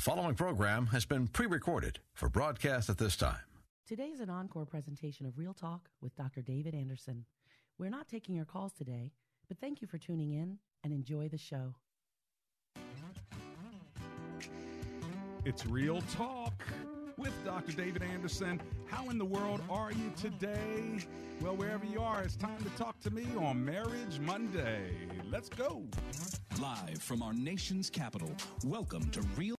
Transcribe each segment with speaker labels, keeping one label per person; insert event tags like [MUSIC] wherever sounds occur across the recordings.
Speaker 1: The following program has been pre recorded for broadcast at this time.
Speaker 2: Today is an encore presentation of Real Talk with Dr. David Anderson. We're not taking your calls today, but thank you for tuning in and enjoy the show.
Speaker 3: It's Real Talk with Dr. David Anderson. How in the world are you today? Well, wherever you are, it's time to talk to me on Marriage Monday. Let's go.
Speaker 4: Live from our nation's capital, welcome to Real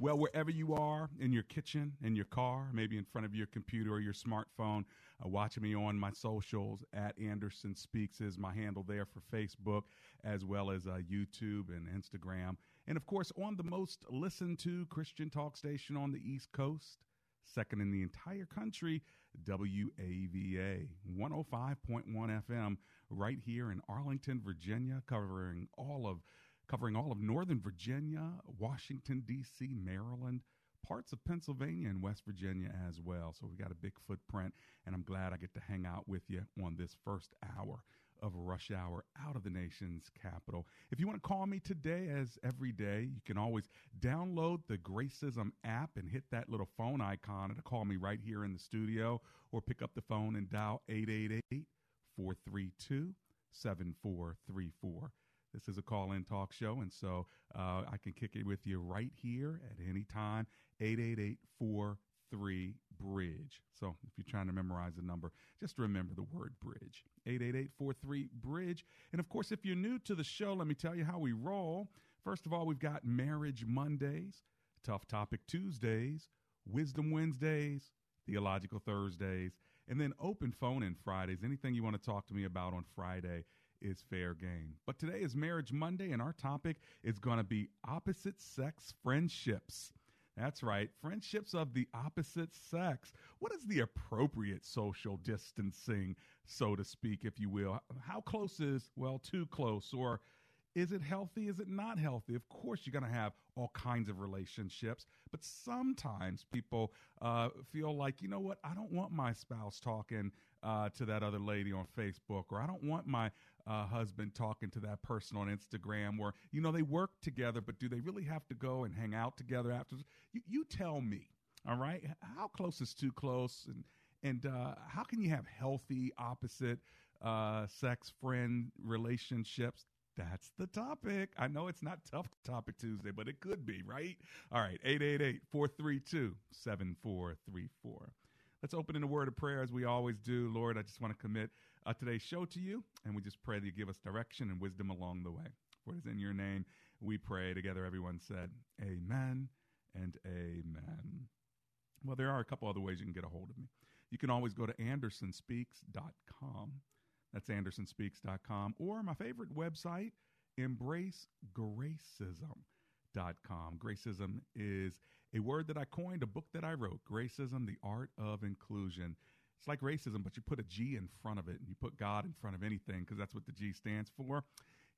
Speaker 3: Well, wherever you are, in your kitchen, in your car, maybe in front of your computer or your smartphone, uh, watching me on my socials at Anderson Speaks is my handle there for Facebook, as well as uh, YouTube and Instagram. And of course, on the most listened to Christian talk station on the East Coast, second in the entire country, WAVA 105.1 FM, right here in Arlington, Virginia, covering all of covering all of Northern Virginia, Washington D.C., Maryland, parts of Pennsylvania and West Virginia as well. So we've got a big footprint, and I'm glad I get to hang out with you on this first hour of rush hour out of the nation's capital. If you want to call me today, as every day, you can always download the Gracism app and hit that little phone icon to call me right here in the studio, or pick up the phone and dial 888 432 7434. This is a call in talk show, and so uh, I can kick it with you right here at any time. 888 43 Bridge. So if you're trying to memorize the number, just remember the word bridge. 888 43 Bridge. And of course, if you're new to the show, let me tell you how we roll. First of all, we've got Marriage Mondays, Tough Topic Tuesdays, Wisdom Wednesdays, Theological Thursdays, and then open phone in Fridays. Anything you want to talk to me about on Friday is fair game. But today is Marriage Monday, and our topic is going to be opposite sex friendships. That's right, friendships of the opposite sex. What is the appropriate social distancing, so to speak, if you will? How close is, well, too close? Or is it healthy? Is it not healthy? Of course, you're going to have all kinds of relationships, but sometimes people uh, feel like, you know what, I don't want my spouse talking uh, to that other lady on Facebook, or I don't want my uh, husband talking to that person on Instagram, or you know they work together, but do they really have to go and hang out together after? You, you tell me, all right? How close is too close, and and uh, how can you have healthy opposite uh, sex friend relationships? That's the topic. I know it's not Tough Topic Tuesday, but it could be, right? All right, 888 432 7434. Let's open in a word of prayer as we always do. Lord, I just want to commit uh, today's show to you, and we just pray that you give us direction and wisdom along the way. For it is in your name we pray together. Everyone said, Amen and Amen. Well, there are a couple other ways you can get a hold of me. You can always go to andersonspeaks.com. That's andersonspeaks.com. Or my favorite website, embracegracism.com. Gracism is a word that I coined, a book that I wrote, Gracism, the Art of Inclusion. It's like racism, but you put a G in front of it and you put God in front of anything because that's what the G stands for.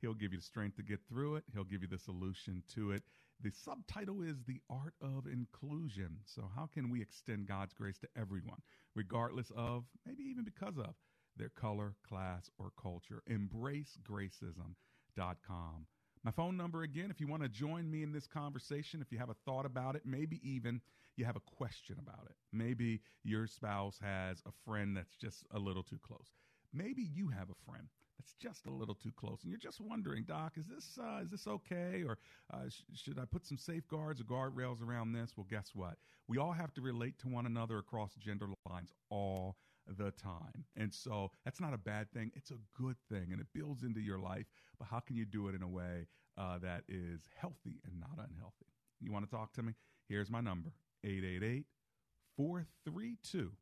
Speaker 3: He'll give you the strength to get through it, He'll give you the solution to it. The subtitle is The Art of Inclusion. So, how can we extend God's grace to everyone, regardless of, maybe even because of, their color, class, or culture? EmbraceGracism.com. My phone number again, if you want to join me in this conversation, if you have a thought about it, maybe even you have a question about it. Maybe your spouse has a friend that's just a little too close. Maybe you have a friend that's just a little too close, and you're just wondering, Doc, is this uh, is this okay, or uh, sh- should I put some safeguards or guardrails around this? Well, guess what? We all have to relate to one another across gender lines all the time, and so that's not a bad thing. It's a good thing, and it builds into your life. But how can you do it in a way uh, that is healthy and not unhealthy? You want to talk to me? Here's my number 888 432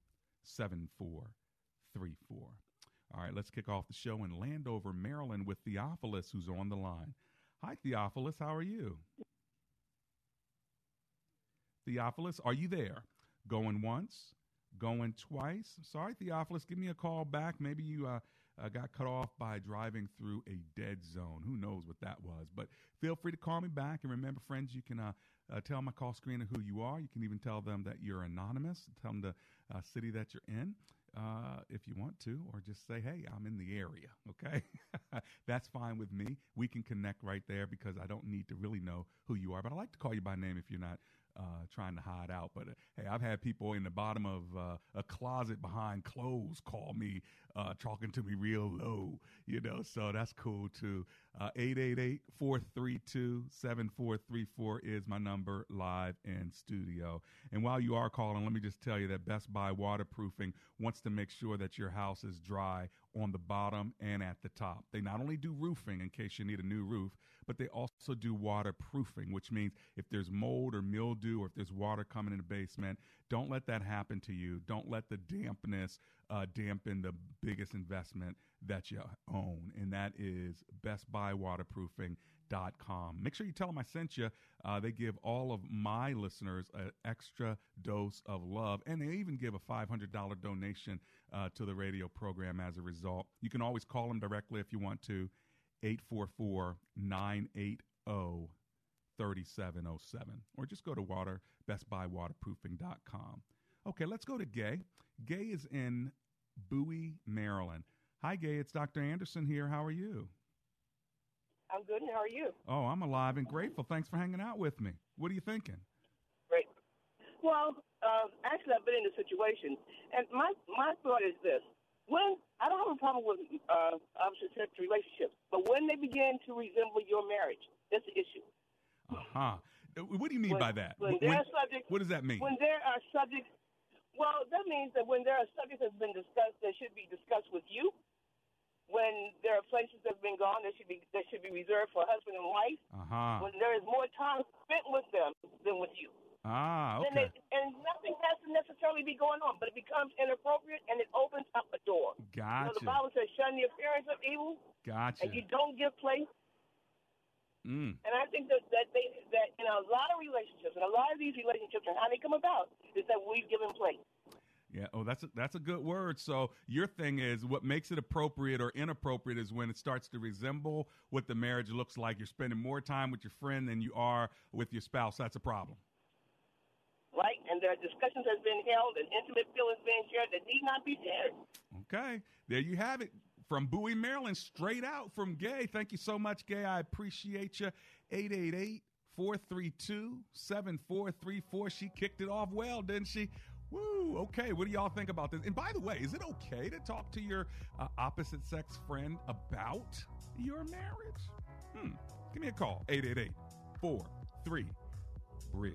Speaker 3: 7434. All right, let's kick off the show in Landover, Maryland with Theophilus, who's on the line. Hi, Theophilus. How are you? Theophilus, are you there? Going once? Going twice? Sorry, Theophilus, give me a call back. Maybe you uh, uh, got cut off by driving through a dead zone. Who knows what that was? But feel free to call me back. And remember, friends, you can uh, uh, tell my call screener who you are. You can even tell them that you're anonymous. Tell them the uh, city that you're in uh, if you want to, or just say, hey, I'm in the area. Okay. [LAUGHS] That's fine with me. We can connect right there because I don't need to really know who you are. But I like to call you by name if you're not uh, trying to hide out. But uh, hey, I've had people in the bottom of uh, a closet behind clothes call me, uh, talking to me real low, you know, so that's cool too. Uh, 888 432 7434 is my number live in studio. And while you are calling, let me just tell you that Best Buy Waterproofing wants to make sure that your house is dry on the bottom and at the top. They not only do roofing in case you need a new roof, but they also do waterproofing, which means if there's mold or mildew or if there's water coming in the basement, don't let that happen to you. Don't let the dampness uh, dampen the biggest investment that you own, and that is bestbuywaterproofing.com. Make sure you tell them I sent you. Uh, they give all of my listeners an extra dose of love, and they even give a $500 donation uh, to the radio program as a result. You can always call them directly if you want to. 844 980 3707 or just go to water bestbuywaterproofing.com. Okay, let's go to Gay. Gay is in Bowie, Maryland. Hi, Gay. It's Dr. Anderson here. How are you?
Speaker 5: I'm good, and how are you?
Speaker 3: Oh, I'm alive and grateful. Thanks for hanging out with me. What are you thinking?
Speaker 5: Great. Well, uh, actually, I've been in a situation, and my my thought is this: when I don't have a problem with uh, opposite sex relationships, but when they begin to resemble your marriage, that's the issue.
Speaker 3: Uh huh. What do you mean
Speaker 5: when,
Speaker 3: by that?
Speaker 5: When,
Speaker 3: when,
Speaker 5: subjects,
Speaker 3: what does that mean?
Speaker 5: When there are subjects, well, that means that when there are subjects that have been discussed that should be discussed with you, when there are places that have been gone that should be that should be reserved for husband and wife,
Speaker 3: uh-huh.
Speaker 5: when there is more time spent with them than with you.
Speaker 3: Ah, okay.
Speaker 5: And, they, and nothing has to necessarily be going on, but it becomes inappropriate and it opens up a door.
Speaker 3: Gotcha.
Speaker 5: Know, the Bible says, shun the appearance of evil.
Speaker 3: Gotcha.
Speaker 5: And you don't give place.
Speaker 3: Mm.
Speaker 5: And I think that, that they that in a lot of relationships, and a lot of these relationships and how they come about, is that we've given place.
Speaker 3: Yeah. Oh, that's a, that's a good word. So your thing is what makes it appropriate or inappropriate is when it starts to resemble what the marriage looks like. You're spending more time with your friend than you are with your spouse. That's a problem.
Speaker 5: Right, and there are discussions that's been held and intimate feelings being shared that need not be shared.
Speaker 3: Okay, there you have it. From Bowie, Maryland, straight out from Gay. Thank you so much, Gay. I appreciate you. 888 432 7434. She kicked it off well, didn't she? Woo, okay. What do y'all think about this? And by the way, is it okay to talk to your uh, opposite sex friend about your marriage? Hmm. Give me a call. 888 43 Bridge.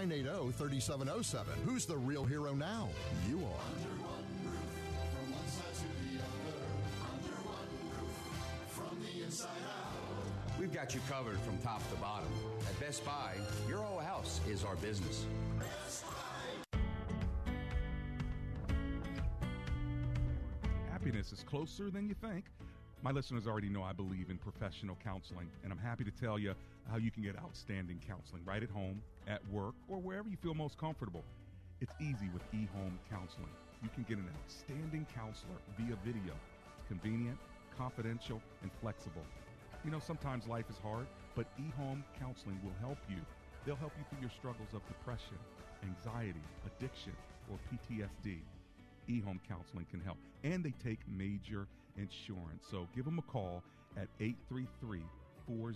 Speaker 6: 3707. Who's the real hero now? You are.
Speaker 7: We've We've got you covered from top to bottom. At Best Buy, your whole house is our business.
Speaker 3: Happiness is closer than you think. My listeners already know I believe in professional counseling, and I'm happy to tell you how you can get outstanding counseling right at home, at work, or wherever you feel most comfortable. It's easy with eHome Counseling. You can get an outstanding counselor via video. It's convenient, confidential, and flexible. You know, sometimes life is hard, but eHome Counseling will help you. They'll help you through your struggles of depression, anxiety, addiction, or PTSD. eHome Counseling can help, and they take major insurance. So give them a call at 833 40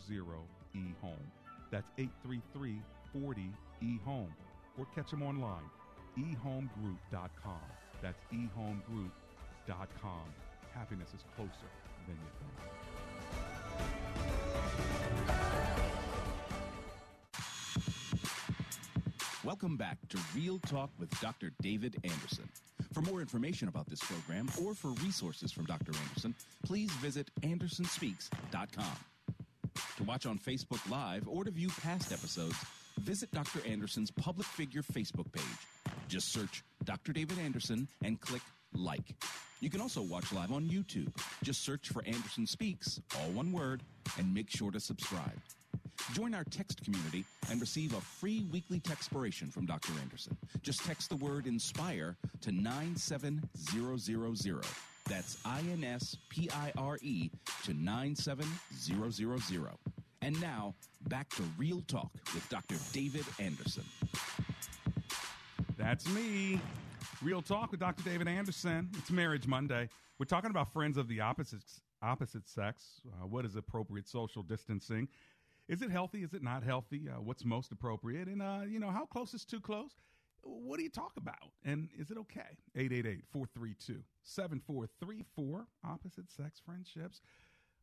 Speaker 3: eHome. That's 833 40 eHome. Or catch them online, ehomegroup.com. That's ehomegroup.com. Happiness is closer than you think.
Speaker 4: Welcome back to Real Talk with Dr. David Anderson. For more information about this program or for resources from Dr. Anderson, please visit andersonspeaks.com. To watch on Facebook Live or to view past episodes, visit Dr. Anderson's public figure Facebook page. Just search Dr. David Anderson and click like. You can also watch live on YouTube. Just search for Anderson Speaks, all one word, and make sure to subscribe. Join our text community and receive a free weekly textpiration from Dr. Anderson. Just text the word INSPIRE to 97000. That's I N S P I R E to 97000. And now, back to Real Talk with Dr. David Anderson.
Speaker 3: That's me. Real Talk with Dr. David Anderson. It's Marriage Monday. We're talking about friends of the opposite, opposite sex. Uh, what is appropriate social distancing? Is it healthy? Is it not healthy? Uh, what's most appropriate? And, uh, you know, how close is too close? What do you talk about? And is it okay? 888 432 7434. Opposite sex friendships.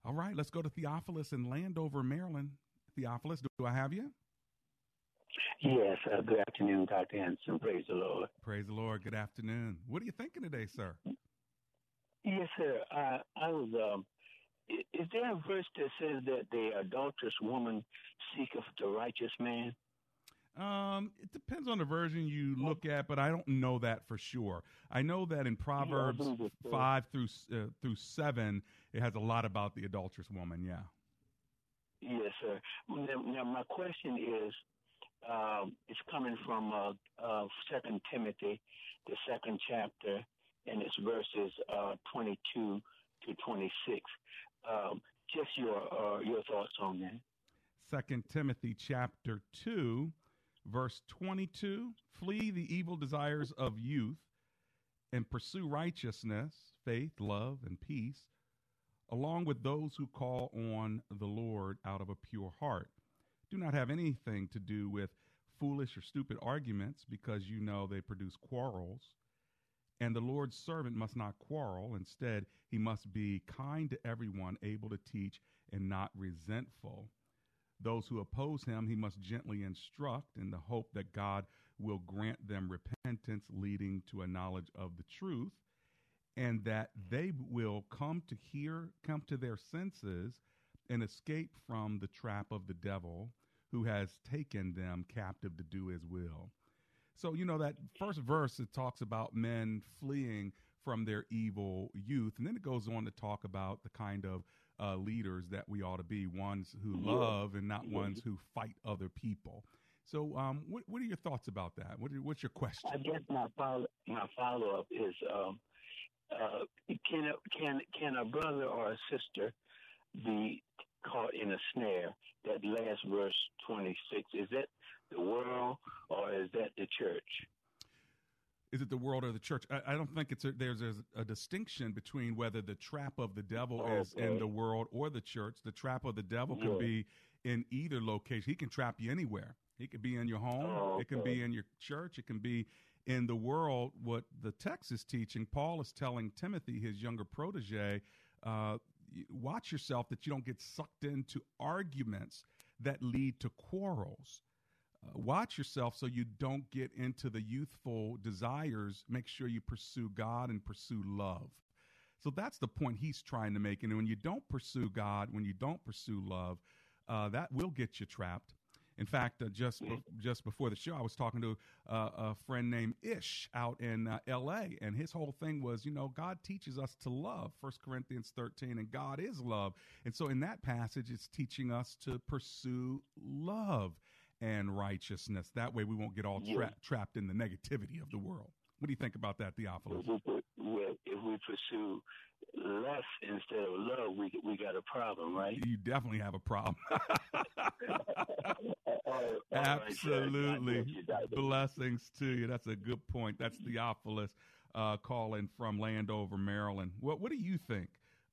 Speaker 3: All right, let's go to Theophilus in Landover, Maryland. Theophilus, do I have you?
Speaker 8: Yes. Uh, good afternoon, Dr. Hanson. Praise the Lord.
Speaker 3: Praise the Lord. Good afternoon. What are you thinking today, sir?
Speaker 8: Yes, sir. Uh, I was. Um, is there a verse that says that the adulterous woman seeketh the righteous man?
Speaker 3: Um, it depends on the version you look at, but I don't know that for sure. I know that in Proverbs
Speaker 8: yeah,
Speaker 3: five through uh, through seven, it has a lot about the adulterous woman. Yeah.
Speaker 8: Yes, sir. Now, now my question is, um, it's coming from uh, uh, Second Timothy, the second chapter, and it's verses uh, twenty-two to twenty-six. Um, just your uh, your thoughts on that.
Speaker 3: Second Timothy chapter two Verse 22 Flee the evil desires of youth and pursue righteousness, faith, love, and peace, along with those who call on the Lord out of a pure heart. Do not have anything to do with foolish or stupid arguments because you know they produce quarrels. And the Lord's servant must not quarrel. Instead, he must be kind to everyone, able to teach, and not resentful. Those who oppose him, he must gently instruct in the hope that God will grant them repentance, leading to a knowledge of the truth, and that they will come to hear, come to their senses, and escape from the trap of the devil who has taken them captive to do his will. So, you know, that first verse, it talks about men fleeing from their evil youth. And then it goes on to talk about the kind of uh, leaders that we ought to be ones who love and not ones who fight other people. So, um, what, what are your thoughts about that? What, what's your question?
Speaker 8: I guess my follow my follow up is um, uh, can a, can can a brother or a sister be caught in a snare? That last verse twenty six is that the world or is that the church?
Speaker 3: is it the world or the church? I, I don't think it's a, there's a, a, distinction between whether the trap of the devil
Speaker 8: oh,
Speaker 3: is in the world or the church. The trap of the devil can be in either location. He can trap you anywhere. He could be in your home.
Speaker 8: Oh,
Speaker 3: It can be in your church. It can be in the world. What the text is teaching, Paul is telling Timothy, his younger protege, uh, watch yourself that you don't get sucked into arguments that lead to quarrels uh, watch yourself so you don't get into the youthful desires. Make sure you pursue God and pursue love. So that's the point he's trying to make. And when you don't pursue God, when you don't pursue love, uh, that will get you trapped. In fact, uh, just be- just before the show, I was talking to uh, a friend named Ish out in uh, L.A., and his whole thing was, you know, God teaches us to love. First Corinthians thirteen, and God is love, and so in that passage, it's teaching us to pursue love and righteousness. That way, we won't get all tra- trapped in the negativity of the world. What do you think about that, Theophilus?
Speaker 8: If we, well, if we pursue lust instead of love, we we got a problem, right?
Speaker 3: You definitely have a problem. [LAUGHS] [LAUGHS]
Speaker 8: Right,
Speaker 3: Absolutely.
Speaker 8: you,
Speaker 3: Blessings to you. That's a good point. That's Theophilus uh, calling from Landover, Maryland. What What do you think?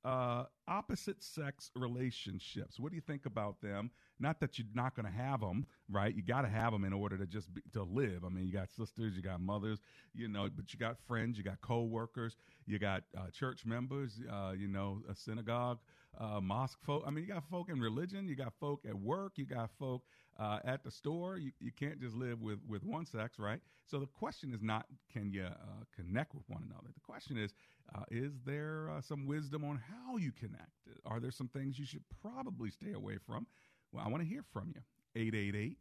Speaker 3: Uh, opposite sex relationships. What do you think about them? Not that you're not going to have them, right? You got to have them in order to just be, to live. I mean, you got sisters, you got mothers, you know, but you got friends, you got co-workers, you got uh, church members, uh, you know, a synagogue, uh, mosque folk. I mean, you got folk in religion, you got folk at work, you got folk uh, at the store. You, you can't just live with, with one sex, right? So the question is not can you uh, connect with one another. The question is uh, is there uh, some wisdom on how you connect? Are there some things you should probably stay away from? Well, I want to hear from you. 888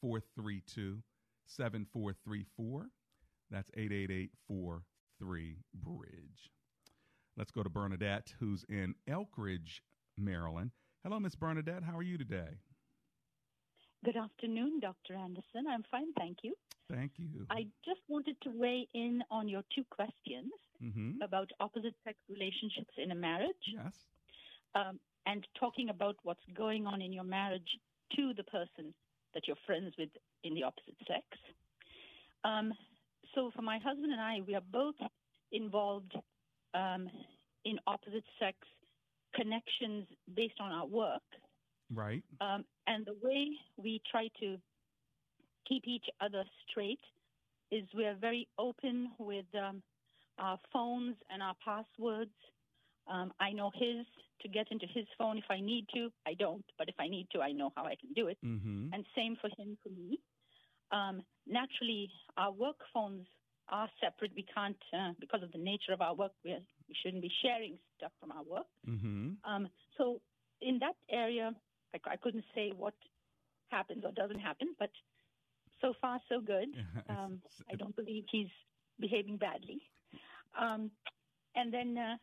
Speaker 3: 432 7434. That's 888 43 Bridge. Let's go to Bernadette, who's in Elkridge, Maryland. Hello, Miss Bernadette. How are you today?
Speaker 9: Good afternoon, Dr. Anderson. I'm fine, thank you.
Speaker 3: Thank you.
Speaker 9: I just wanted to weigh in on your two questions
Speaker 3: Mm-hmm.
Speaker 9: about opposite sex relationships in a marriage
Speaker 3: Yes.
Speaker 9: um, and talking about what's going on in your marriage to the person that you're friends with in the opposite sex. Um, so, for my husband and I, we are both involved um, in opposite sex connections based on our work.
Speaker 3: Right.
Speaker 9: Um, and the way we try to keep each other straight is we're very open with um, our phones and our passwords. Um, I know his to get into his phone if I need to. I don't, but if I need to, I know how I can do it.
Speaker 3: Mm-hmm.
Speaker 9: And same for him for me. Um, naturally, our work phones are separate. We can't, uh, because of the nature of our work, we're, we shouldn't be sharing stuff from our work.
Speaker 3: Mm-hmm.
Speaker 9: Um, so in that area, I, I couldn't say what happens or doesn't happen, but so far so good. [LAUGHS] Um, I don't believe he's behaving badly. Um, and then, uh,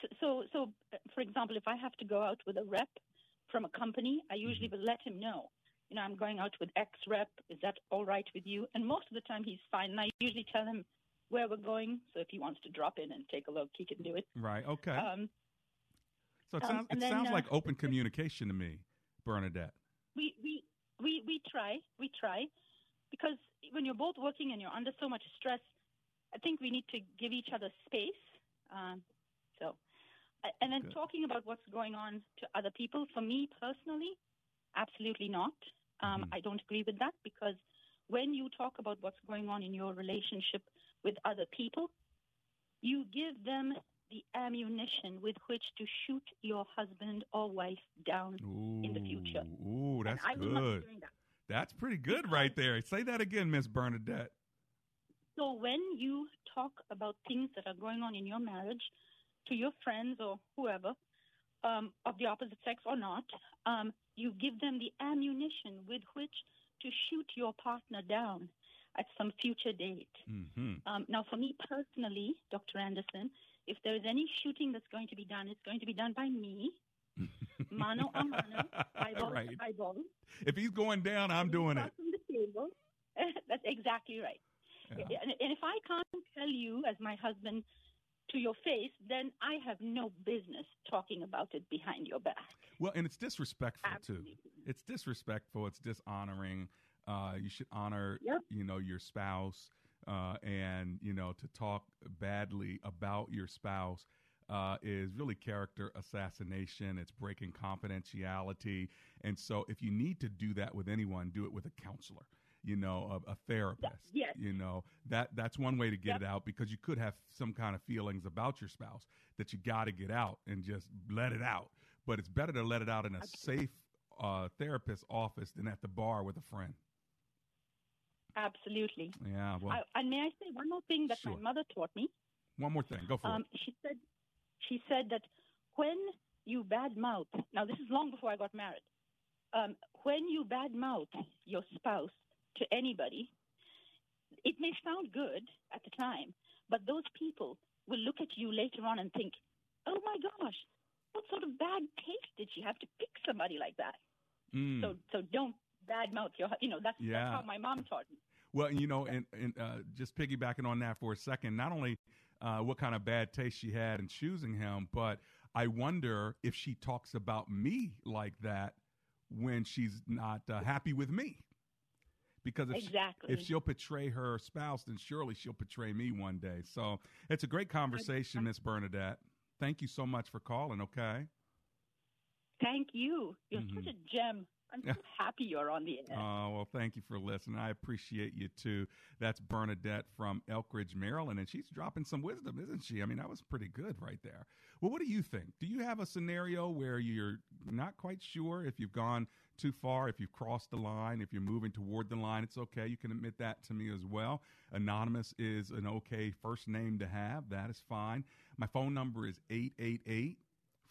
Speaker 9: so, so, so, uh, for example, if I have to go out with a rep from a company, I usually will let him know. You know, I'm going out with X rep. Is that all right with you? And most of the time, he's fine. And I usually tell him where we're going. So if he wants to drop in and take a look, he can do it.
Speaker 3: Right. Okay.
Speaker 9: Um,
Speaker 3: so it
Speaker 9: um,
Speaker 3: sounds,
Speaker 9: and
Speaker 3: it
Speaker 9: then,
Speaker 3: sounds
Speaker 9: uh,
Speaker 3: like open communication to me, Bernadette.
Speaker 9: we, we, we, we try, we try, because when you're both working and you're under so much stress, I think we need to give each other space. Um, so, and then
Speaker 10: Good.
Speaker 9: talking about what's going on to other people, for me personally, absolutely not. Um, I don't agree with that because when you talk about what's going on in your relationship with other people, you give them the ammunition with which to shoot your husband or wife down in the future.
Speaker 3: Ooh, that's
Speaker 9: I will not be
Speaker 3: good.
Speaker 9: that.
Speaker 3: That's pretty good right there. Say that again, Miss Bernadette.
Speaker 9: So when you talk about things that are going on in your marriage to your friends or whoever um, of the opposite sex or not, um, you give them the ammunition with which to shoot your partner down at some future date.
Speaker 3: Mm-hmm.
Speaker 9: Um, now, for me personally, Dr. Anderson, if there is any shooting that's going to be done, it's going to be done by me, [LAUGHS] mano a mano, eyeball
Speaker 3: Right.
Speaker 9: to eyeball.
Speaker 3: If he's going down, I'm doing it.
Speaker 9: From the table. [LAUGHS] That's exactly right.
Speaker 3: Yeah.
Speaker 9: And, and if I can't tell you as my husband to your face, then I have no business talking about it behind your back.
Speaker 3: Well, and it's disrespectful too. It's disrespectful. It's dishonoring. Uh, you should honor, you know, your spouse, uh, and you know, to talk badly about your spouse uh, is really character assassination. It's breaking confidentiality, and so if you need to do that with anyone, do it with a counselor. You know, a, a therapist.
Speaker 9: yes.
Speaker 3: You know that that's one way to get
Speaker 9: Yep.
Speaker 3: it out because you could have some kind of feelings about your spouse that you got to get out and just let it out. But it's better to let it out in a safe uh, therapist office than at the bar with a friend.
Speaker 9: Absolutely.
Speaker 3: Yeah. Well,
Speaker 9: I, and may I say one more thing that
Speaker 3: Sure.
Speaker 9: my mother taught me?
Speaker 3: one more thing. Go for
Speaker 9: Um,
Speaker 3: it.
Speaker 9: she said, she said that when you badmouth, now this is long before I got married, um, when you badmouth your spouse to anybody, it may sound good at the time, but those people will look at you later on and think, oh my gosh, what sort of bad taste did she have to pick somebody like that?
Speaker 3: Mm.
Speaker 9: So, so don't badmouth your, you know, that's,
Speaker 3: Yeah.
Speaker 9: that's how my mom taught me.
Speaker 3: Well, you know, and, and uh, just piggybacking on that for a second, not only uh, what kind of bad taste she had in choosing him, but I wonder if she talks about me like that when she's not uh, happy with me. Because if, she-
Speaker 9: Exactly.
Speaker 3: if she'll betray her spouse, then surely she'll betray me one day. So it's a great conversation, Miss Bernadette. Thank you so much for calling, okay?
Speaker 9: Thank you. You're
Speaker 3: Mhm.
Speaker 9: such a gem. I'm so [LAUGHS] happy you're on the air.
Speaker 3: Oh, well, thank you for listening. I appreciate you too. That's Bernadette from Elkridge, Maryland, and she's dropping some wisdom, isn't she? I mean, that was pretty good right there. Well, what do you think? Do you have a scenario where you're not quite sure if you've gone too far, if you've crossed the line, if you're moving toward the line? It's okay. You can admit that to me as well. Anonymous is an okay first name to have. That is fine. My phone number is 888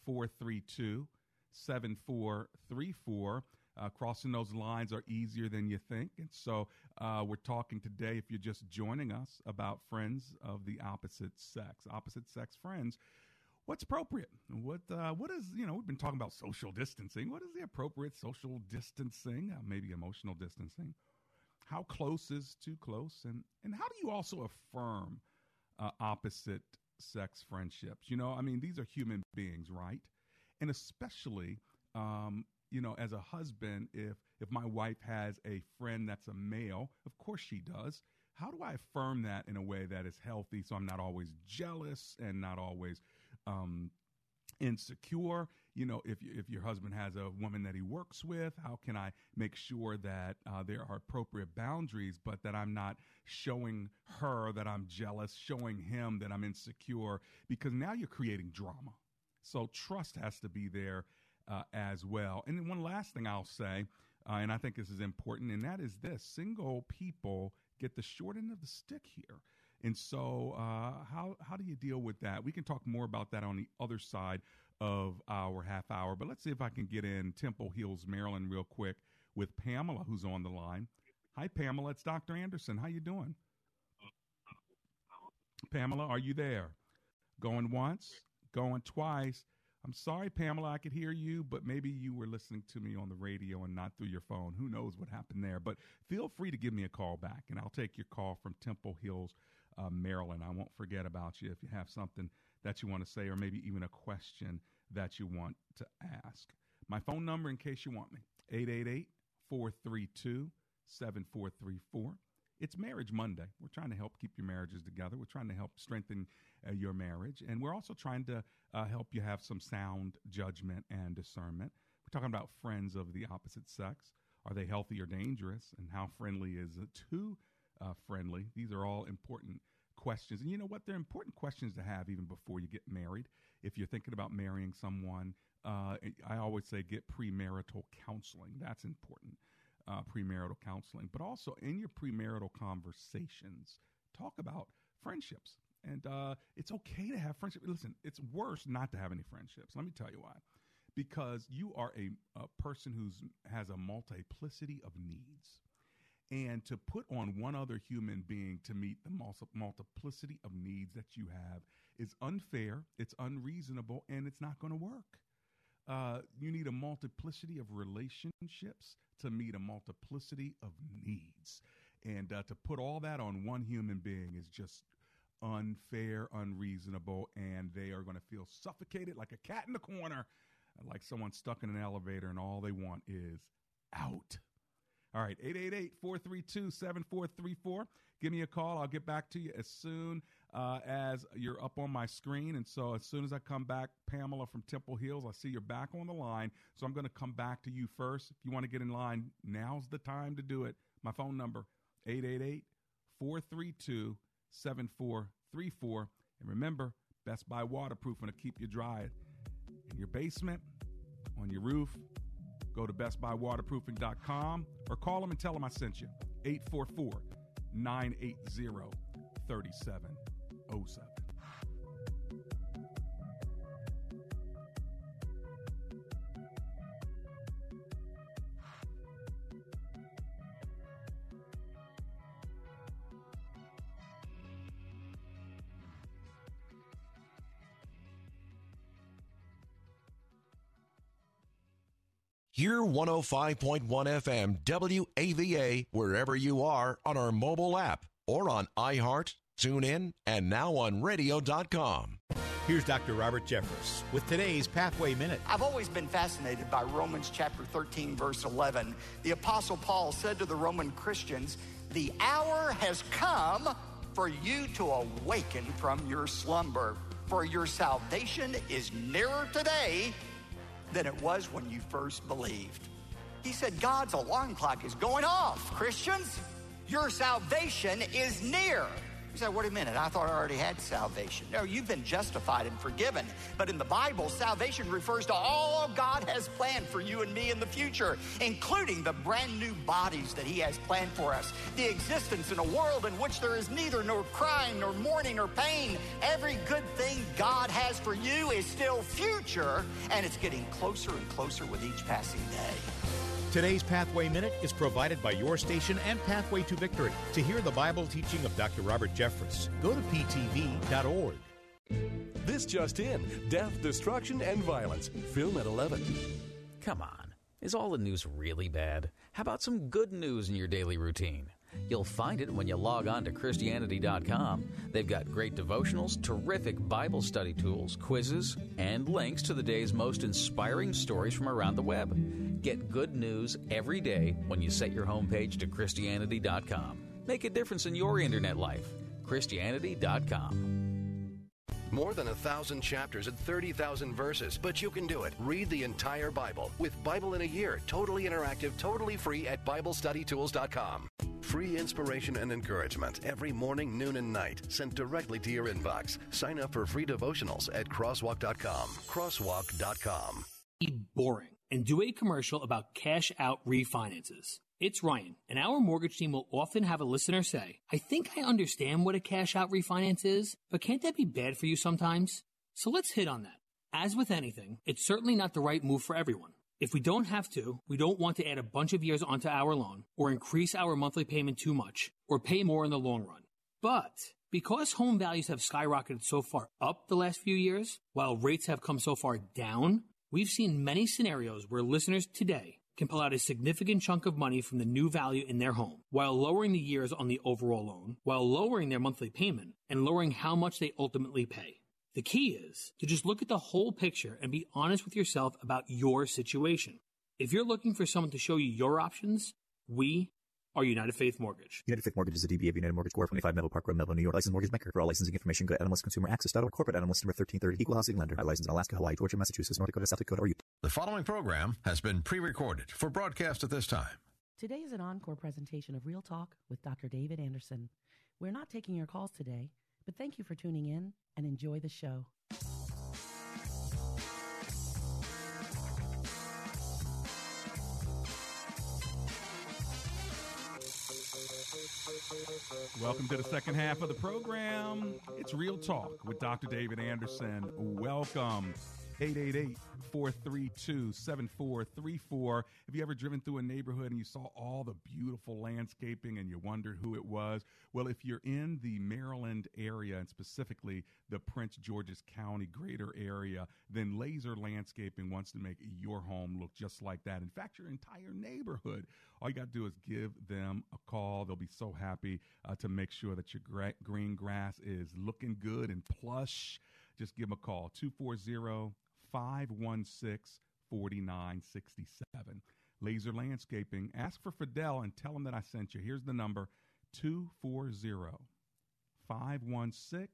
Speaker 3: 432 7434. Uh, crossing those lines are easier than you think. And so uh, we're talking today, if you're just joining us, about friends of the opposite sex, opposite sex friends. What's appropriate? What uh, what is you know? We've been talking about social distancing. What is the appropriate social distancing? Uh, maybe emotional distancing. How close is too close? And and how do you also affirm uh, opposite sex friendships? You know, I mean, these are human beings, right? And especially, um, you know, as a husband, if if my wife has a friend that's a male, of course she does. How do I affirm that in a way that is healthy, so I'm not always jealous and not always um, insecure? You know, if if your husband has a woman that he works with, how can I make sure that uh, there are appropriate boundaries, but that I'm not showing her that I'm jealous, showing him that I'm insecure, because now you're creating drama. So trust has to be there uh, as well. And one last thing I'll say, uh, and I think this is important, and that is this: single people get the short end of the stick here. And so, uh, how how do you deal with that? We can talk more about that on the other side of our half hour. But let's see if I can get in Temple Hills, Maryland, real quick with Pamela, who's on the line. Hi, Pamela. It's Dr. Anderson. How you doing? Pamela, are you there? Going once, going twice. I'm sorry, Pamela, I could hear you, but maybe you were listening to me on the radio and not through your phone. Who knows what happened there? But feel free to give me a call back, and I'll take your call from Temple Hills, uh, Maryland. I won't forget about you if you have something that you want to say or maybe even a question that you want to ask. My phone number, in case you want me, 888 432 7434. It's Marriage Monday. We're trying to help keep your marriages together. We're trying to help strengthen uh, your marriage. And we're also trying to uh, help you have some sound judgment and discernment. We're talking about friends of the opposite sex. Are they healthy or dangerous? And how friendly is it too uh, friendly? These are all important questions. And you know what? They're important questions to have even before you get married. If you're thinking about marrying someone, uh, I always say get premarital counseling. That's important uh, premarital counseling, but also in your premarital conversations, talk about friendships. And uh, it's okay to have friendships. Listen, it's worse not to have any friendships. Let me tell you why. Because you are a, a person who has a multiplicity of needs. And to put on one other human being to meet the mul- multiplicity of needs that you have is unfair, it's unreasonable, and it's not going to work. Uh, you need a multiplicity of relationships to meet a multiplicity of needs. And uh, to put all that on one human being is just unfair, unreasonable, and they are going to feel suffocated like a cat in the corner, like someone stuck in an elevator, and all they want is out. All right, 888 432 7434. Give me a call. I'll get back to you as soon uh, as you're up on my screen. And so, as soon as I come back, Pamela from Temple Hills, I see you're back on the line. So, I'm going to come back to you first. If you want to get in line, now's the time to do it. My phone number, 888 432 7434. And remember, Best Buy waterproofing to keep you dry in your basement, on your roof. Go to bestbuywaterproofing.com or call them and tell them I sent you. 844 980 07.
Speaker 10: Hear 105.1 FM WAVA wherever you are on our mobile app or on iHeart TuneIn, and now on radio.com.
Speaker 11: Here's Dr. Robert Jeffress with today's Pathway Minute.
Speaker 12: I've always been fascinated by Romans chapter 13, verse 11. The Apostle Paul said to the Roman Christians, The hour has come for you to awaken from your slumber, for your salvation is nearer today than it was when you first believed. He said, God's alarm clock is going off, Christians. Your salvation is near. You say, wait a minute, I thought I already had salvation. No, you've been justified and forgiven. But in the Bible, salvation refers to all God has planned for you and me in the future, including the brand new bodies that He has planned for us, the existence in a world in which there is neither nor crying, nor mourning, nor pain. Every good thing God has for you is still future, and it's getting closer and closer with each passing day.
Speaker 11: Today's Pathway Minute is provided by your station and Pathway to Victory. To hear the Bible teaching of Dr. Robert Jeffress, go to ptv.org.
Speaker 13: This just in death, destruction, and violence. Film at 11.
Speaker 14: Come on. Is all the news really bad? How about some good news in your daily routine? You'll find it when you log on to Christianity.com. They've got great devotionals, terrific Bible study tools, quizzes, and links to the day's most inspiring stories from around the web. Get good news every day when you set your homepage to Christianity.com. Make a difference in your internet life. Christianity.com.
Speaker 7: More than a thousand chapters and 30,000 verses, but you can do it. Read the entire Bible with Bible in a Year, totally interactive, totally free at BibleStudyTools.com. Free inspiration and encouragement every morning, noon, and night, sent directly to your inbox. Sign up for free devotionals at crosswalk.com. Crosswalk.com.
Speaker 15: Be boring and do a commercial about cash out refinances. It's Ryan, and our mortgage team will often have a listener say, I think I understand what a cash out refinance is, but can't that be bad for you sometimes? So let's hit on that. As with anything, it's certainly not the right move for everyone. If we don't have to, we don't want to add a bunch of years onto our loan, or increase our monthly payment too much, or pay more in the long run. But because home values have skyrocketed so far up the last few years, while rates have come so far down, we've seen many scenarios where listeners today can pull out a significant chunk of money from the new value in their home while lowering the years on the overall loan, while lowering their monthly payment, and lowering how much they ultimately pay. The key is to just look at the whole picture and be honest with yourself about your situation. If you're looking for someone to show you your options, we are United Faith Mortgage.
Speaker 16: United Faith Mortgage is a DBA of United Mortgage Corp. 25 Melville Park Road, Melville, New York. Licensed mortgage banker. For all licensing information, go to NMLSConsumerAccess.org. Corporate NMLS number 1330. Equal housing lender. I license in Alaska, Hawaii, Georgia, Massachusetts, North Dakota, South Dakota, or Utah.
Speaker 1: The following program has been pre-recorded for broadcast at this time.
Speaker 2: Today is an encore presentation of Real Talk with Dr. David Anderson. We're not taking your calls today, but thank you for tuning in and enjoy the show.
Speaker 3: Welcome to the second half of the program. It's Real Talk with Dr. David Anderson. Welcome. 888 432 7434. Have you ever driven through a neighborhood and you saw all the beautiful landscaping and you wondered who it was? Well, if you're in the Maryland area and specifically the Prince George's County greater area, then Laser Landscaping wants to make your home look just like that. In fact, your entire neighborhood. All you got to do is give them a call. They'll be so happy uh, to make sure that your gra- green grass is looking good and plush. Just give them a call 240 516 4967. Laser Landscaping. Ask for Fidel and tell him that I sent you. Here's the number 240 516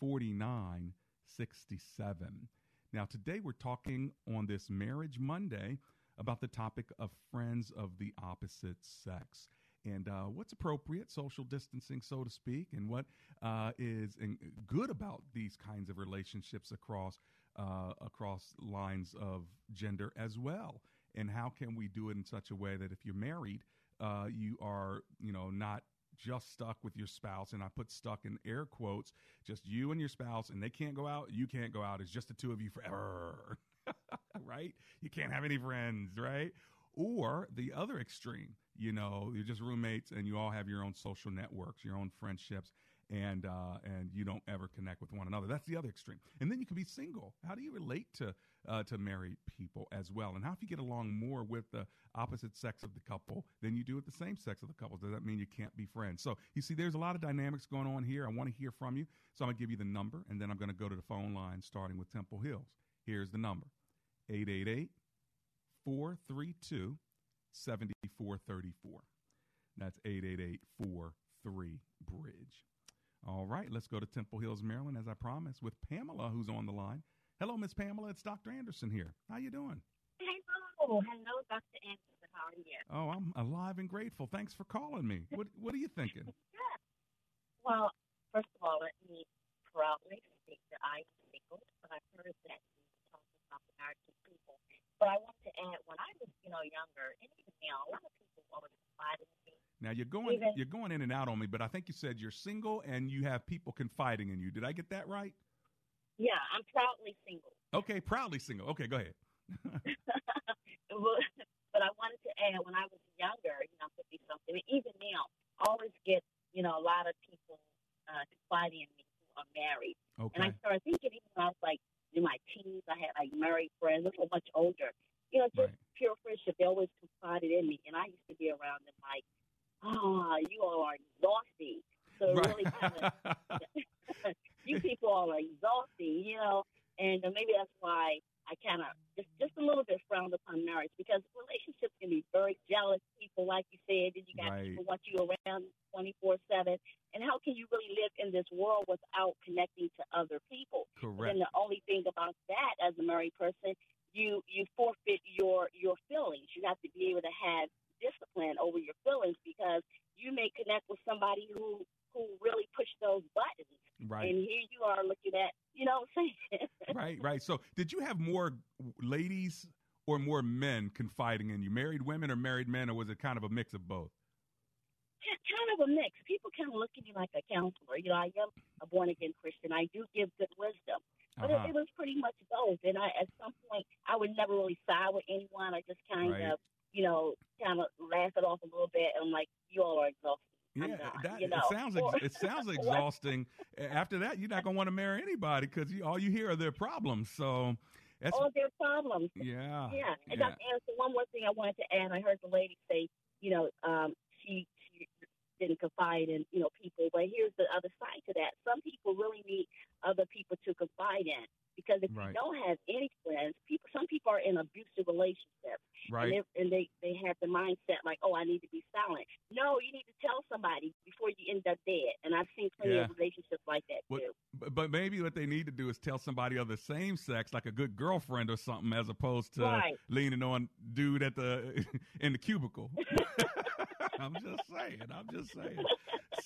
Speaker 3: 4967. Now, today we're talking on this Marriage Monday about the topic of friends of the opposite sex and uh, what's appropriate, social distancing, so to speak, and what uh, is in, good about these kinds of relationships across uh, across lines of gender as well. And how can we do it in such a way that if you're married, uh, you are you know not just stuck with your spouse, and I put stuck in air quotes, just you and your spouse, and they can't go out, you can't go out. It's just the two of you forever, [LAUGHS] right? You can't have any friends, right? Or the other extreme, you know, you're just roommates and you all have your own social networks, your own friendships, and uh, and you don't ever connect with one another. That's the other extreme. And then you can be single. How do you relate to uh, to married people as well? And how if you get along more with the opposite sex of the couple than you do with the same sex of the couple? Does that mean you can't be friends? So you see, there's a lot of dynamics going on here. I want to hear from you, so I'm gonna give you the number, and then I'm gonna go to the phone line, starting with Temple Hills. Here's the number: 888 432 7434. That's 888 43 Bridge. All right, let's go to Temple Hills, Maryland, as I promised, with Pamela, who's on the line. Hello, Miss Pamela. It's Dr. Anderson here. How you doing?
Speaker 17: Hello, hello, Dr. Anderson. How are you?
Speaker 3: Oh, I'm alive and grateful. Thanks for calling me. What What are you thinking? [LAUGHS]
Speaker 17: yeah. Well, first of all, let me proudly state that I'm single, but I've heard that you talk about married people. But I want to add, when I was, you know, younger, and even now, a lot of people always confided in me.
Speaker 3: Now you're going you're going in and out on me, but I think you said you're single and you have people confiding in you. Did I get that right?
Speaker 17: Yeah, I'm proudly single.
Speaker 3: Okay, proudly single. Okay, go ahead. [LAUGHS]
Speaker 17: Well, but I wanted to add, when I was younger, you know, 50 something, and even now, I always get, you know, a lot of people uh, confiding in me who are married. okay. And I started thinking, even when I was like in my teens, I had like married friends, they were much older. You know, just pure friendship. They always confided in me. And I used to be around them like, oh, you all are exhausting. So it really kind of, [LAUGHS] you people all are exhausting, you know. And maybe that's why I kind of just just a little bit frowned upon marriage because relationships can be very jealous people, like you said, and you got
Speaker 3: Right.
Speaker 17: people want you around twenty four seven. And how can you really live in this world without connecting to other people?
Speaker 3: Correct.
Speaker 17: And the only thing about that, as a married person, you you forfeit your your feelings. You have to be able to have discipline over your feelings because you may connect with somebody who who really push those buttons.
Speaker 3: Right.
Speaker 17: And here you are looking at, you know what [LAUGHS] I'm saying?
Speaker 3: right, right. So, did you have more ladies or more men confiding in you? Married women or married men, or was it kind of a mix of both?
Speaker 17: kind of a mix. People kind of look at me like a counselor. You know, I am a born again Christian. I do give good wisdom. But
Speaker 3: Uh-huh.
Speaker 17: it, it was pretty much both. And I, at some point, I would never really side with anyone. I just kind
Speaker 3: Right.
Speaker 17: of, you know, kind of laugh it off a little bit. And I'm like, you all are exhausted.
Speaker 3: Yeah,
Speaker 17: not,
Speaker 3: that,
Speaker 17: you know.
Speaker 3: it sounds ex- it sounds [LAUGHS] exhausting. After that, you're not gonna want to marry anybody because all you hear are their problems. So that's
Speaker 17: all their problems.
Speaker 3: yeah,
Speaker 17: Yeah. And
Speaker 3: yeah.
Speaker 17: Dr. Anderson, one more thing I wanted to add. I heard the lady say, you know, um, she, she didn't confide in, you know, people. But here's the other side to that. Some people really need other people to confide in. Because if
Speaker 3: Right.
Speaker 17: you don't have any friends, people, some people are in abusive relationships,
Speaker 3: Right.
Speaker 17: And, they, and they they have the mindset like, oh, I need to be silent. No, you need to tell somebody before you end up dead. And I've seen plenty
Speaker 3: Yeah.
Speaker 17: of relationships like that
Speaker 3: What,
Speaker 17: too.
Speaker 3: but, but maybe what they need to do is tell somebody of the same sex, like a good girlfriend or something, as opposed to
Speaker 17: Right.
Speaker 3: leaning on dude at the [LAUGHS] in the cubicle. [LAUGHS] I'm just saying. I'm just saying.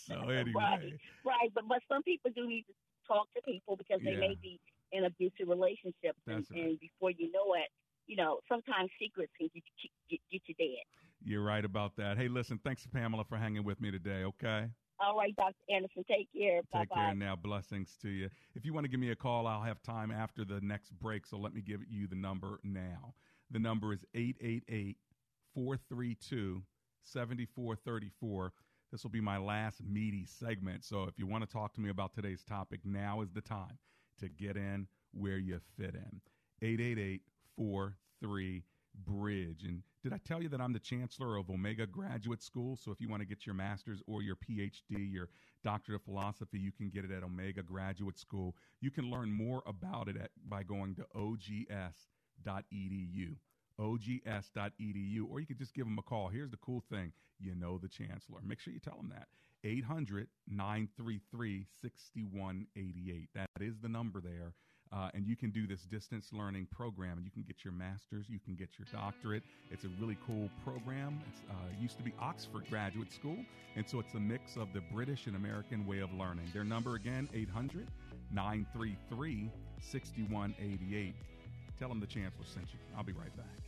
Speaker 3: So anyway,
Speaker 17: Right, right. But but some people do need to talk to people because they
Speaker 3: Yeah.
Speaker 17: may be in abusive relationships, and,
Speaker 3: right.
Speaker 17: and before you know it, you know, sometimes secrets can get you, get, get you dead.
Speaker 3: you're right about that. Hey, listen, thanks Pamela for hanging with me today. Okay.
Speaker 17: All right, Dr. Anderson, take care. Bye
Speaker 3: Take care now. Blessings to you. If you want to give me a call, I'll have time after the next break. So let me give you the number now. The number is 888 432 7434. This will be my last meaty segment. So if you want to talk to me about today's topic, now is the time to get in where you fit in. 888 43 Bridge. And did I tell you that I'm the chancellor of Omega Graduate School? So if you want to get your master's or your PhD, your doctorate of philosophy, you can get it at Omega Graduate School. You can learn more about it at, by going to ogs.edu. ogs.edu, or you could just give them a call. Here's the cool thing you know the chancellor. Make sure you tell them that. 800 933 6188. That is the number there. Uh, and you can do this distance learning program and you can get your master's, you can get your doctorate. It's a really cool program. It uh, used to be Oxford Graduate School, and so it's a mix of the British and American way of learning. Their number again, 800 933 6188. Tell them the chancellor sent you. I'll be right back.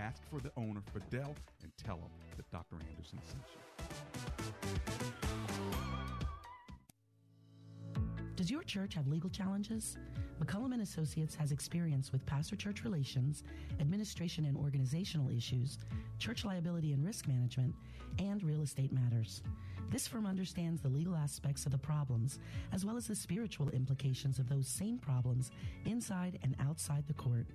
Speaker 3: Ask for the owner, Fidel, and tell him that Dr. Anderson sent you.
Speaker 2: Does your church have legal challenges? McCullum and Associates has experience with pastor-church relations, administration and organizational issues, church liability and risk management, and real estate matters. This firm understands the legal aspects of the problems as well as the spiritual implications of those same problems inside and outside the court.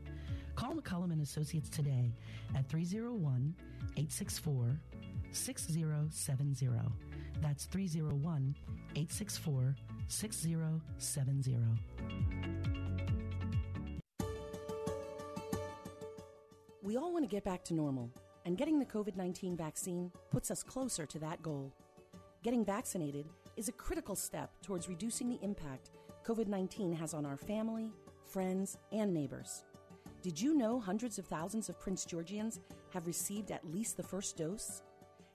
Speaker 2: Call McCullum and Associates today at 301 864 6070. That's 301 864 6070. We all want to get back to normal, and getting the COVID 19 vaccine puts us closer to that goal. Getting vaccinated is a critical step towards reducing the impact COVID 19 has on our family, friends, and neighbors. Did you know hundreds of thousands of Prince Georgians have received at least the first dose?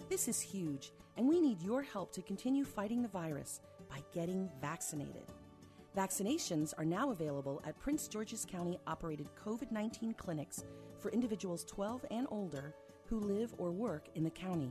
Speaker 2: This is huge, and we need your help to continue fighting the virus by getting vaccinated. Vaccinations are now available at Prince George's County operated COVID 19 clinics for individuals 12 and older who live or work in the county.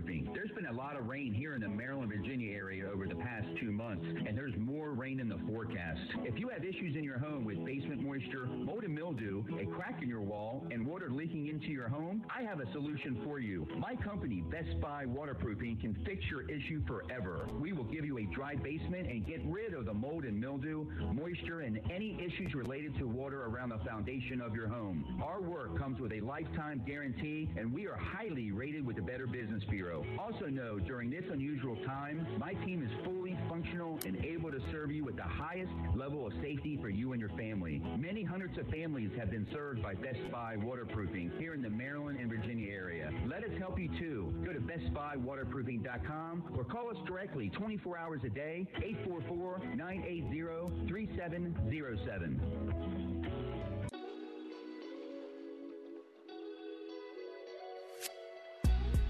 Speaker 18: Lot of rain here in the Maryland, Virginia area over the past two months, and there's more rain in the forecast. If you have issues in your home with basement moisture, mold and mildew, a crack in your wall, and water leaking into your home, I have a solution for you. My company, Best Buy Waterproofing, can fix your issue forever. We will give you a dry basement and get rid of the mold and mildew, moisture, and any issues related to water around the foundation of your home. Our work comes with a lifetime guarantee, and we are highly rated with the Better Business Bureau. Also know, during this unusual time, my team is fully functional and able to serve you with the highest level of safety for you and your family. Many hundreds of families have been served by Best Buy Waterproofing here in the Maryland and Virginia area. Let us help you too. Go to bestbuywaterproofing.com or call us directly 24 hours a day, 844 980 3707.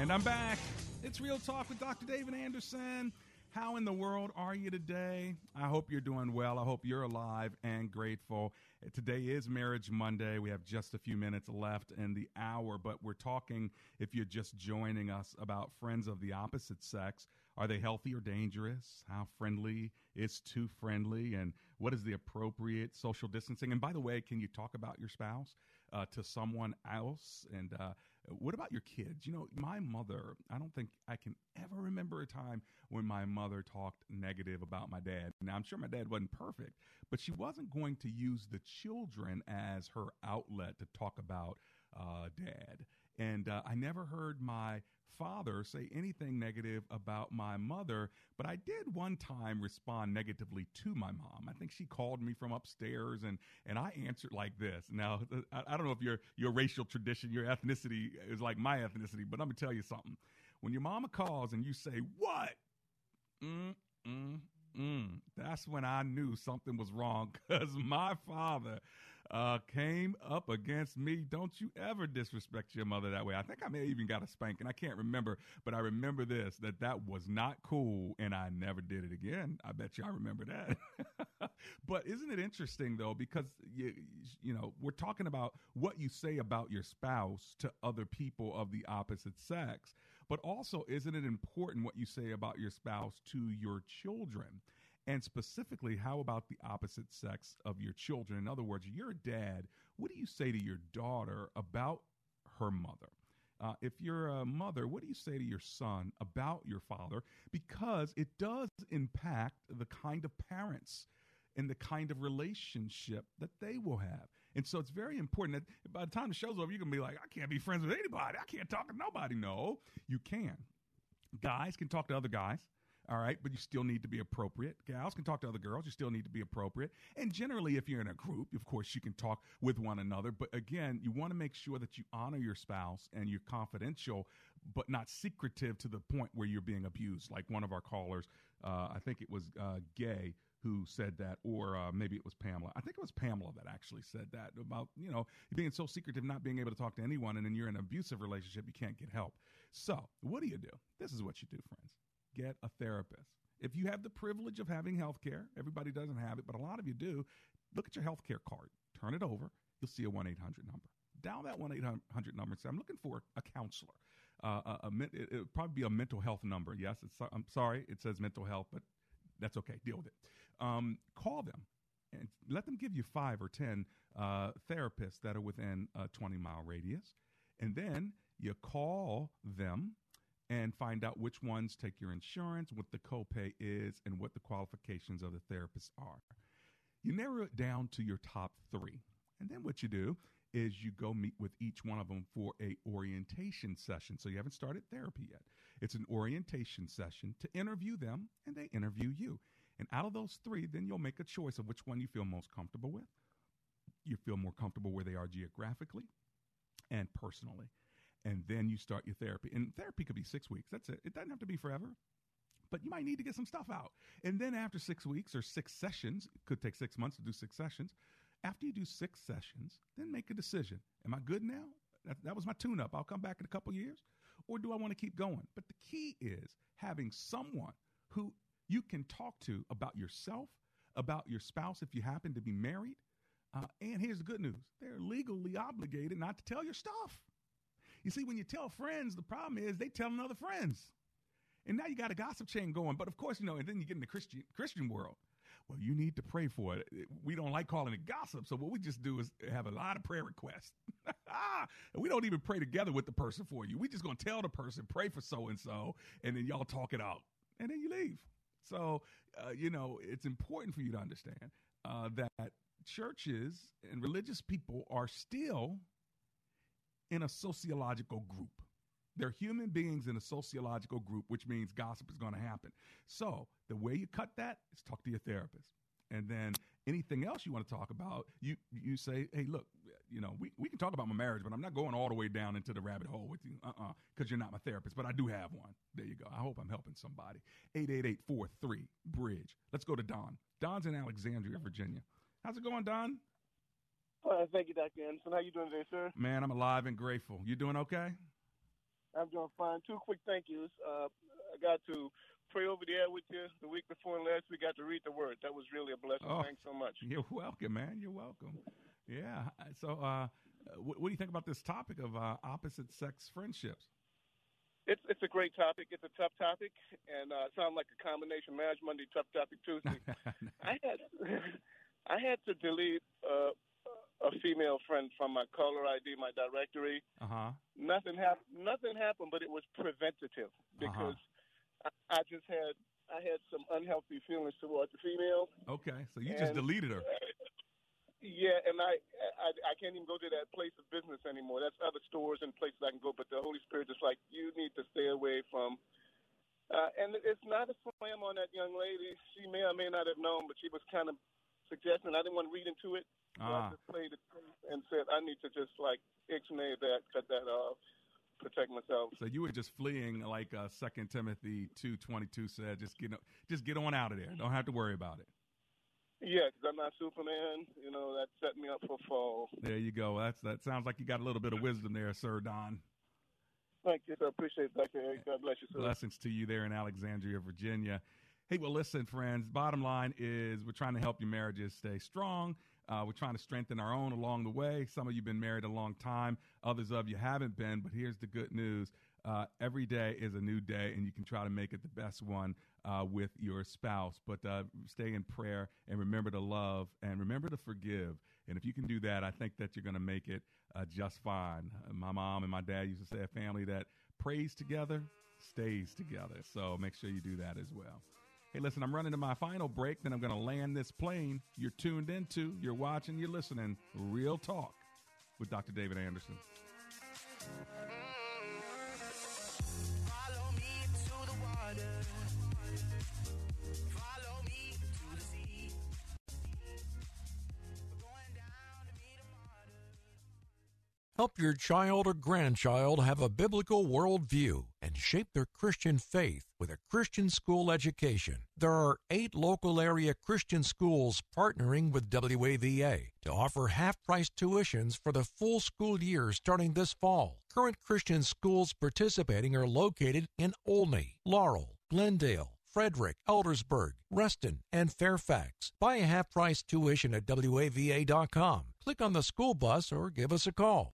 Speaker 3: And I'm back. It's Real Talk with Dr. David Anderson. How in the world are you today? I hope you're doing well. I hope you're alive and grateful. Today is Marriage Monday. We have just a few minutes left in the hour, but we're talking, if you're just joining us, about friends of the opposite sex. Are they healthy or dangerous? How friendly is too friendly? And what is the appropriate social distancing? And by the way, can you talk about your spouse uh, to someone else? And uh, what about your kids? You know, my mother, I don't think I can ever remember a time when my mother talked negative about my dad. Now, I'm sure my dad wasn't perfect, but she wasn't going to use the children as her outlet to talk about uh, dad. And uh, I never heard my father say anything negative about my mother, but I did one time respond negatively to my mom. I think she called me from upstairs and, and I answered like this. Now, I, I don't know if your, your racial tradition, your ethnicity is like my ethnicity, but going to tell you something. When your mama calls and you say, What? Mm, mm, mm. That's when I knew something was wrong because my father uh, came up against me. Don't you ever disrespect your mother that way. I think I may even got a spanking. I can't remember, but I remember this that that was not cool, and I never did it again. I bet you I remember that. [LAUGHS] but isn't it interesting though? Because you you know we're talking about what you say about your spouse to other people of the opposite sex, but also isn't it important what you say about your spouse to your children? And specifically, how about the opposite sex of your children? In other words, you're a dad. What do you say to your daughter about her mother? Uh, if you're a mother, what do you say to your son about your father? Because it does impact the kind of parents and the kind of relationship that they will have. And so it's very important that by the time the show's over, you can be like, I can't be friends with anybody. I can't talk to nobody. No, you can. Guys can talk to other guys. All right, but you still need to be appropriate. Gals can talk to other girls. You still need to be appropriate. And generally, if you're in a group, of course, you can talk with one another. But again, you want to make sure that you honor your spouse and you're confidential, but not secretive to the point where you're being abused. Like one of our callers, uh, I think it was uh, Gay who said that, or uh, maybe it was Pamela. I think it was Pamela that actually said that about you know being so secretive, not being able to talk to anyone, and then you're in an abusive relationship, you can't get help. So, what do you do? This is what you do, friends get a therapist. If you have the privilege of having health care, everybody doesn't have it, but a lot of you do, look at your health care card, turn it over, you'll see a 1 800 number. Dial that 1 800 number and say, I'm looking for a counselor. Uh, a, a, it, would probably be a mental health number. Yes, I'm sorry, it says mental health, but that's okay. Deal with it. Um, call them and let them give you five or 10 uh, therapists that are within a 20 mile radius. And then you call them and find out which ones take your insurance, what the copay is, and what the qualifications of the therapist are. You narrow it down to your top three. And then what you do is you go meet with each one of them for a orientation session. So you haven't started therapy yet. It's an orientation session to interview them and they interview you. And out of those three, then you'll make a choice of which one you feel most comfortable with. You feel more comfortable where they are geographically and personally and then you start your therapy. And therapy could be six weeks. That's it. It doesn't have to be forever. But you might need to get some stuff out. And then after six weeks or six sessions, it could take six months to do six sessions. After you do six sessions, then make a decision. Am I good now? That, that was my tune up. I'll come back in a couple years. Or do I want to keep going? But the key is having someone who you can talk to about yourself, about your spouse if you happen to be married. Uh, and here's the good news they're legally obligated not to tell your stuff. You see, when you tell friends, the problem is they telling other friends. And now you got a gossip chain going. But of course, you know, and then you get in the Christian Christian world. Well, you need to pray for it. We don't like calling it gossip. So what we just do is have a lot of prayer requests. [LAUGHS] We don't even pray together with the person for you. We just gonna tell the person, pray for so and so, and then y'all talk it out, and then you leave. So uh, you know, it's important for you to understand uh, that churches and religious people are still in a sociological group. They're human beings in a sociological group, which means gossip is going to happen. So the way you cut that is talk to your therapist. And then anything else you want to talk about, you you say, hey, look, you know, we, we can talk about my marriage, but I'm not going all the way down into the rabbit hole with you, uh uh-uh, uh, because you're not my therapist, but I do have one. There you go. I hope I'm helping somebody. 888 Bridge. Let's go to Don. Don's in Alexandria, Virginia. How's it going, Don?
Speaker 19: Uh, thank you, Dr. Anderson. How you doing today, sir?
Speaker 3: Man, I'm alive and grateful. You doing okay?
Speaker 19: I'm doing fine. Two quick thank yous. Uh, I got to pray over the air with you the week before and last we got to read the word. That was really a blessing. Oh, Thanks so much. [LAUGHS]
Speaker 3: You're welcome, man. You're welcome. Yeah. So, uh, what, what, do you think about this topic of uh, opposite sex friendships?
Speaker 19: It's it's a great topic. It's a tough topic, and uh, it sounds like a combination marriage Monday, tough topic Tuesday. [LAUGHS] I had [LAUGHS] I had to delete uh, a female friend from my caller ID, my directory.
Speaker 3: Uh-huh.
Speaker 19: Nothing happened. Nothing happened, but it was preventative
Speaker 3: uh-huh.
Speaker 19: because uh-huh. I, I, just had I had some unhealthy feelings towards the female.
Speaker 3: Okay, so you and, just deleted her.
Speaker 19: Yeah, and I, I I can't even go to that place of business anymore. That's other stores and places I can go, but the Holy Spirit is like you need to stay away from. Uh, and it's not a slam on that young lady. She may or may not have known, but she was kind of suggesting. I didn't want to read into it. So
Speaker 3: ah.
Speaker 19: I just played it and said I need to just like ixnay that, cut that off, protect myself.
Speaker 3: So you were just fleeing, like uh, Second Timothy two twenty two said. Just get just get on out of there. Don't have to worry about it.
Speaker 19: Yeah, because I'm not Superman. You know, that set me up for fall.
Speaker 3: There you go. That's that sounds like you got a little bit of wisdom there, Sir Don.
Speaker 19: Thank you, I Appreciate it, Dr. Eric. God bless you, sir.
Speaker 3: Blessings to you there in Alexandria, Virginia. Hey, well, listen, friends. Bottom line is we're trying to help your marriages stay strong. Uh, we're trying to strengthen our own along the way. Some of you have been married a long time, others of you haven't been. But here's the good news uh, every day is a new day, and you can try to make it the best one uh, with your spouse. But uh, stay in prayer and remember to love and remember to forgive. And if you can do that, I think that you're going to make it uh, just fine. My mom and my dad used to say a family that prays together stays together. So make sure you do that as well. Hey, listen, I'm running to my final break, then I'm going to land this plane. You're tuned into, you're watching, you're listening. Real Talk with Dr. David Anderson.
Speaker 10: Help your child or grandchild have a biblical worldview and shape their Christian faith with a Christian school education. There are eight local area Christian schools partnering with WAVA to offer half price tuitions for the full school year starting this fall. Current Christian schools participating are located in Olney, Laurel, Glendale, Frederick, Eldersburg, Reston, and Fairfax. Buy a half price tuition at WAVA.com. Click on the school bus or give us a call.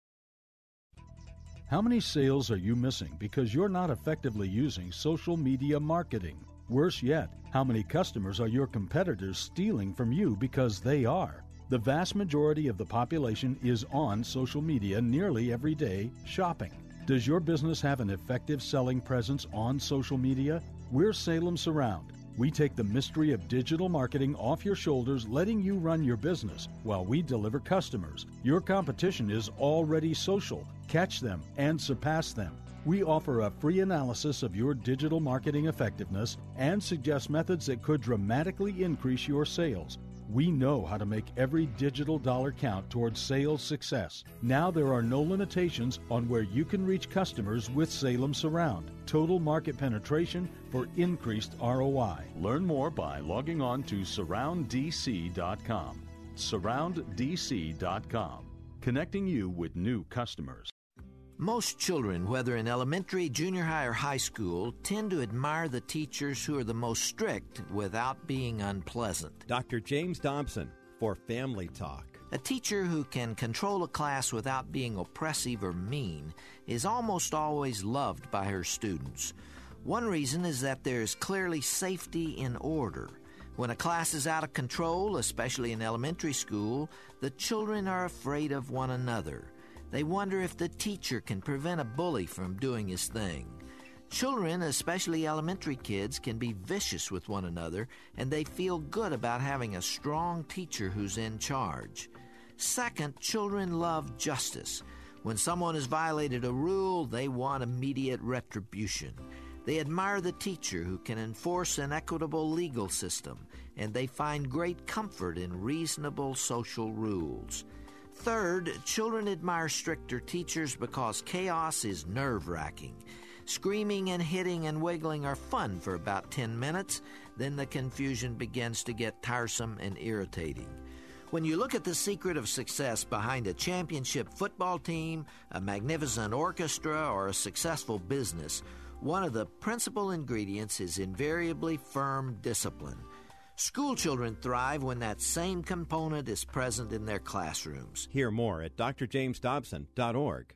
Speaker 20: How many sales are you missing because you're not effectively using social media marketing? Worse yet, how many customers are your competitors stealing from you because they are? The vast majority of the population is on social media nearly every day shopping. Does your business have an effective selling presence on social media? We're Salem Surround. We take the mystery of digital marketing off your shoulders, letting you run your business while we deliver customers. Your competition is already social catch them, and surpass them. We offer a free analysis of your digital marketing effectiveness and suggest methods that could dramatically increase your sales. We know how to make every digital dollar count towards sales success. Now there are no limitations on where you can reach customers with Salem Surround. Total market penetration for increased ROI. Learn more by logging on to surrounddc.com. Surrounddc.com, connecting you with new customers.
Speaker 21: Most children, whether in elementary, junior high, or high school, tend to admire the teachers who are the most strict without being unpleasant.
Speaker 22: Dr. James Dobson for Family Talk.
Speaker 21: A teacher who can control a class without being oppressive or mean is almost always loved by her students. One reason is that there is clearly safety in order. When a class is out of control, especially in elementary school, the children are afraid of one another. They wonder if the teacher can prevent a bully from doing his thing. Children, especially elementary kids, can be vicious with one another, and they feel good about having a strong teacher who's in charge. Second, children love justice. When someone has violated a rule, they want immediate retribution. They admire the teacher who can enforce an equitable legal system, and they find great comfort in reasonable social rules. Third, children admire stricter teachers because chaos is nerve wracking. Screaming and hitting and wiggling are fun for about 10 minutes, then the confusion begins to get tiresome and irritating. When you look at the secret of success behind a championship football team, a magnificent orchestra, or a successful business, one of the principal ingredients is invariably firm discipline. School children thrive when that same component is present in their classrooms.
Speaker 22: Hear more at drjamesdobson.org.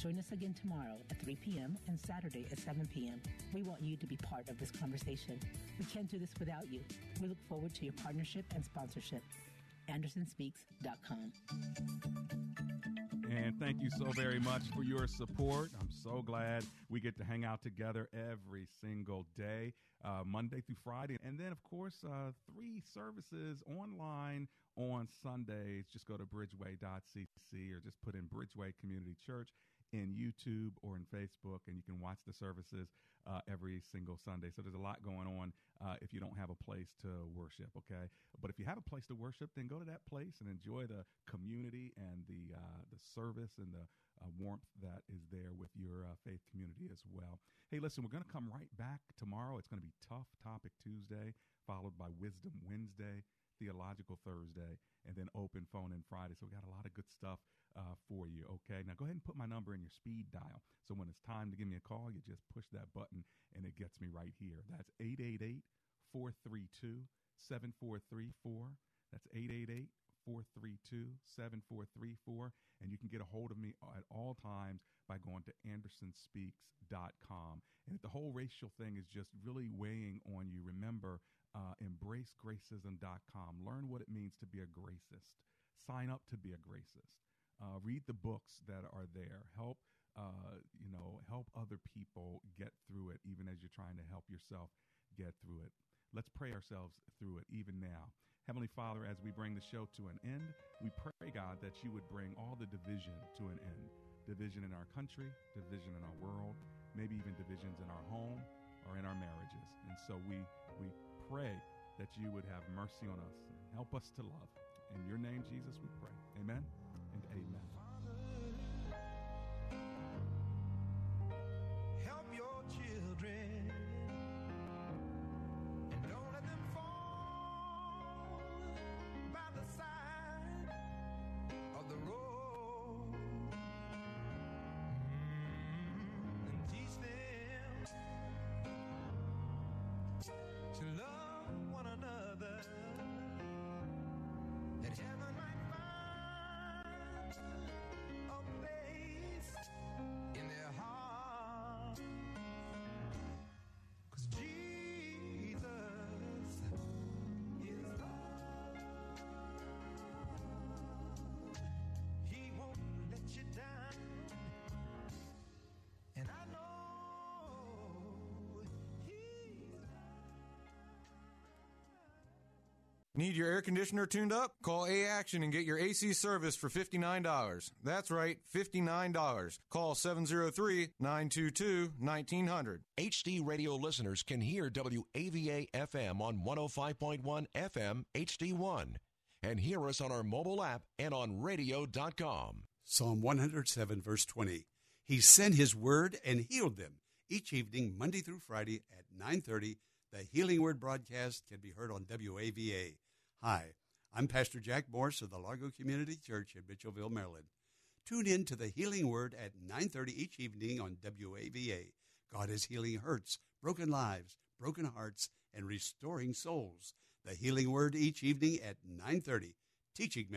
Speaker 23: Join us again tomorrow at 3 p.m. and Saturday at 7 p.m. We want you to be part of this conversation. We can't do this without you. We look forward to your partnership and sponsorship. AndersonSpeaks.com.
Speaker 3: And thank you so very much for your support. I'm so glad we get to hang out together every single day, uh, Monday through Friday. And then, of course, uh, three services online on Sundays. Just go to bridgeway.cc or just put in Bridgeway Community Church in YouTube or in Facebook, and you can watch the services uh, every single Sunday. So there's a lot going on uh, if you don't have a place to worship, okay? But if you have a place to worship, then go to that place and enjoy the community and the uh, the service and the uh, warmth that is there with your uh, faith community as well. Hey, listen, we're going to come right back tomorrow. It's going to be Tough Topic Tuesday, followed by Wisdom Wednesday. Theological Thursday, and then open phone in Friday. So we got a lot of good stuff uh, for you. Okay, now go ahead and put my number in your speed dial. So when it's time to give me a call, you just push that button and it gets me right here. That's 888 432 7434. That's 888 432 7434. And you can get a hold of me at all times by going to andersonspeaks.com. And if the whole racial thing is just really weighing on you, remember uh, embracegracism.com. Learn what it means to be a gracist. Sign up to be a gracist. Uh, read the books that are there. Help, uh, you know, help other people get through it, even as you're trying to help yourself get through it. Let's pray ourselves through it, even now. Heavenly Father, as we bring the show to an end, we pray, God, that you would bring all the division to an end. Division in our country, division in our world, maybe even divisions in our home or in our marriages. And so we, we pray that you would have mercy on us and help us to love. In your name, Jesus, we pray. Amen amen.
Speaker 24: To love
Speaker 25: Need your air conditioner tuned up? Call A Action and get your AC service for $59. That's right, $59. Call 703 922 1900.
Speaker 26: HD radio listeners can hear WAVA FM on 105.1 FM HD1 and hear us on our mobile app and on radio.com.
Speaker 27: Psalm 107, verse 20. He sent his word and healed them. Each evening, Monday through Friday at 9:30, the Healing Word broadcast can be heard on WAVA. Hi, I'm Pastor Jack Morse of the Largo Community Church in Mitchellville, Maryland. Tune in to the Healing Word at 9:30 each evening on WAVA. God is healing hurts, broken lives, broken hearts, and restoring souls. The Healing Word each evening at 9:30. Teaching